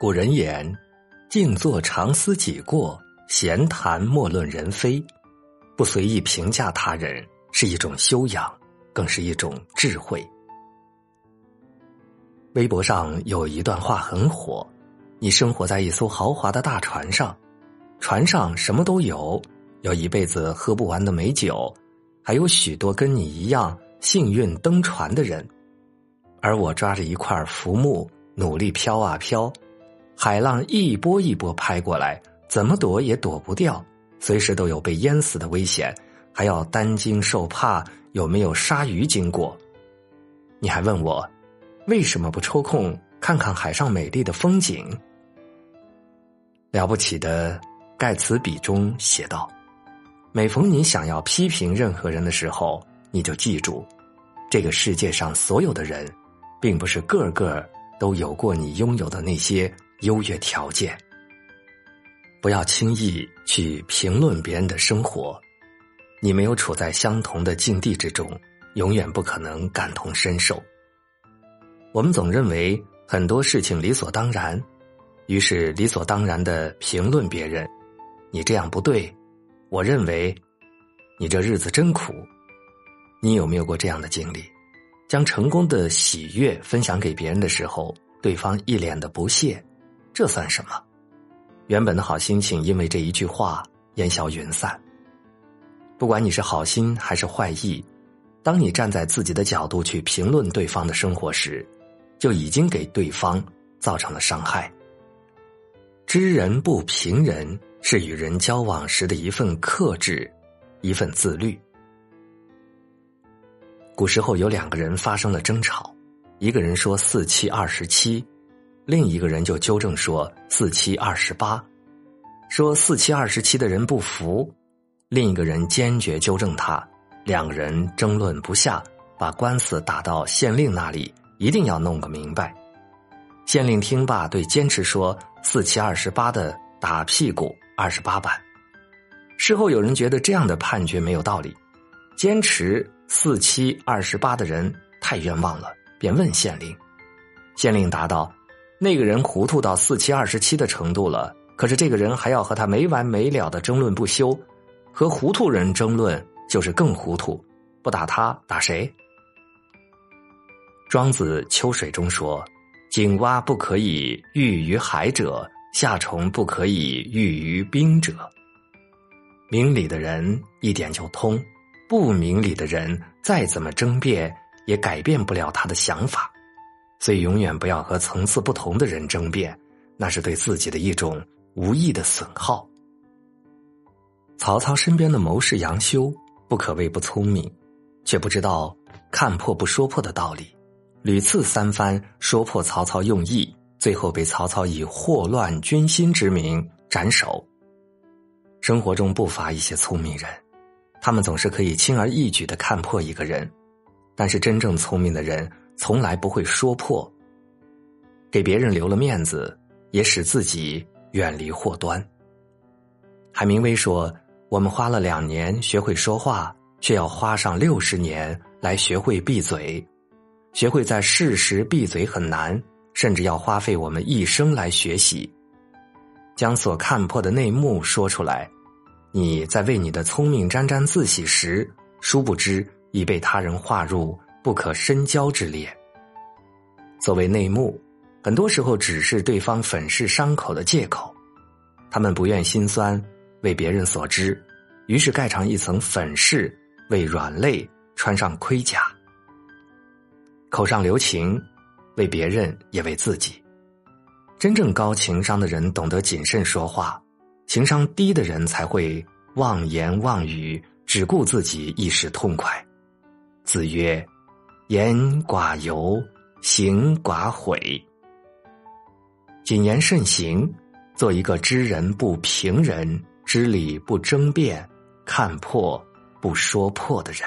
古人言：“静坐常思己过，闲谈莫论人非。”不随意评价他人是一种修养，更是一种智慧。微博上有一段话很火：你生活在一艘豪华的大船上，船上什么都有，有一辈子喝不完的美酒，还有许多跟你一样幸运登船的人。而我抓着一块浮木，努力飘啊飘，海浪一波一波拍过来，怎么躲也躲不掉，随时都有被淹死的危险，还要担惊受怕有没有鲨鱼经过。你还问我，为什么不抽空看看海上美丽的风景？了不起的盖茨比中写道：“每逢你想要批评任何人的时候，你就记住，这个世界上所有的人。”并不是个个都有过你拥有的那些优越条件。不要轻易去评论别人的生活，你没有处在相同的境地之中，永远不可能感同身受。我们总认为很多事情理所当然，于是理所当然的评论别人：“你这样不对。”我认为，你这日子真苦。你有没有过这样的经历？将成功的喜悦分享给别人的时候，对方一脸的不屑，这算什么？原本的好心情因为这一句话烟消云散。不管你是好心还是坏意，当你站在自己的角度去评论对方的生活时，就已经给对方造成了伤害。知人不评人，是与人交往时的一份克制，一份自律。古时候有两个人发生了争吵，一个人说四七二十七，另一个人就纠正说四七二十八。说四七二十七的人不服，另一个人坚决纠正他，两个人争论不下，把官司打到县令那里，一定要弄个明白。县令听罢，对坚持说四七二十八的打屁股二十八板。事后有人觉得这样的判决没有道理，坚持。四七二十八的人太冤枉了，便问县令。县令答道：“那个人糊涂到四七二十七的程度了，可是这个人还要和他没完没了的争论不休，和糊涂人争论就是更糊涂。不打他，打谁？”庄子《秋水》中说：“井蛙不可以喻于海者，夏虫不可以喻于冰者。”明理的人一点就通。不明理的人再怎么争辩，也改变不了他的想法，所以永远不要和层次不同的人争辩，那是对自己的一种无意的损耗。曹操身边的谋士杨修不可谓不聪明，却不知道看破不说破的道理，屡次三番说破曹操用意，最后被曹操以祸乱军心之名斩首。生活中不乏一些聪明人。他们总是可以轻而易举的看破一个人，但是真正聪明的人从来不会说破。给别人留了面子，也使自己远离祸端。海明威说：“我们花了两年学会说话，却要花上六十年来学会闭嘴。学会在适时闭嘴很难，甚至要花费我们一生来学习。将所看破的内幕说出来。”你在为你的聪明沾沾自喜时，殊不知已被他人划入不可深交之列。作为内幕，很多时候只是对方粉饰伤口的借口。他们不愿心酸为别人所知，于是盖上一层粉饰，为软肋穿上盔甲。口上留情，为别人也为自己。真正高情商的人懂得谨慎说话。情商低的人才会妄言妄语，只顾自己一时痛快。子曰：“言寡尤，行寡悔。”谨言慎行，做一个知人不评人、知理不争辩、看破不说破的人。